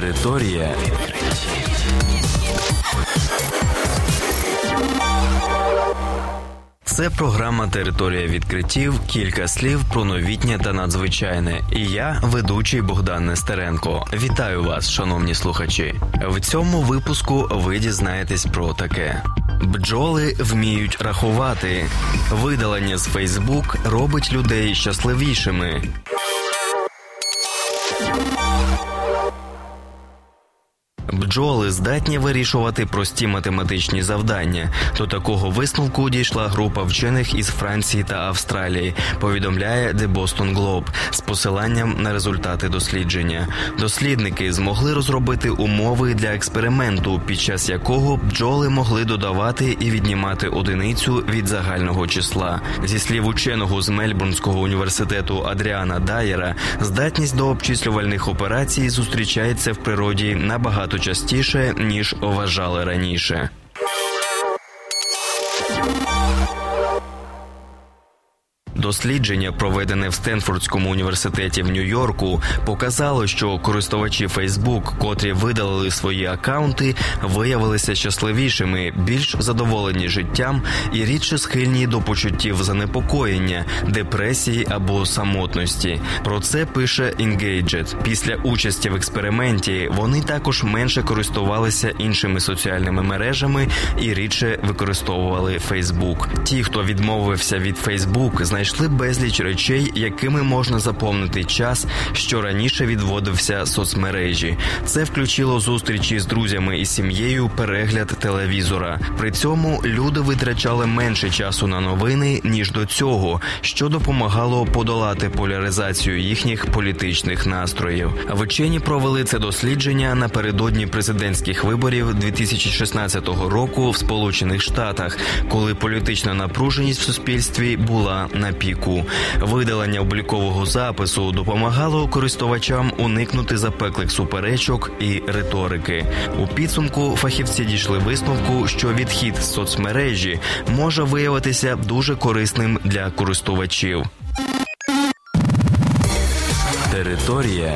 Територія відкриттів. Це програма Територія відкриттів. Кілька слів про новітнє та надзвичайне. І я, ведучий Богдан Нестеренко. Вітаю вас, шановні слухачі. В цьому випуску ви дізнаєтесь про таке. Бджоли вміють рахувати. Видалення з Фейсбук робить людей щасливішими. Бджоли здатні вирішувати прості математичні завдання. До такого висновку дійшла група вчених із Франції та Австралії. Повідомляє The Boston Globe з посиланням на результати дослідження. Дослідники змогли розробити умови для експерименту, під час якого бджоли могли додавати і віднімати одиницю від загального числа. Зі слів ученого з Мельбурнського університету Адріана Дайера, здатність до обчислювальних операцій зустрічається в природі набагато частіше ніж вважали раніше. Дослідження, проведене в Стенфордському університеті в Нью-Йорку, показало, що користувачі Facebook, котрі видалили свої акаунти, виявилися щасливішими, більш задоволені життям і рідше схильні до почуттів занепокоєння, депресії або самотності. Про це пише Engaged. Після участі в експерименті вони також менше користувалися іншими соціальними мережами і рідше використовували Facebook. Ті, хто відмовився від Facebook, знайшли знайшли безліч речей, якими можна заповнити час, що раніше відводився соцмережі. Це включило зустрічі з друзями і сім'єю, перегляд телевізора. При цьому люди витрачали менше часу на новини ніж до цього, що допомагало подолати поляризацію їхніх політичних настроїв. Вчені провели це дослідження напередодні президентських виборів 2016 року в Сполучених Штатах, коли політична напруженість в суспільстві була на піку. Видалення облікового запису допомагало користувачам уникнути запеклих суперечок і риторики. У підсумку фахівці дійшли висновку, що відхід з соцмережі може виявитися дуже корисним для користувачів. Територія.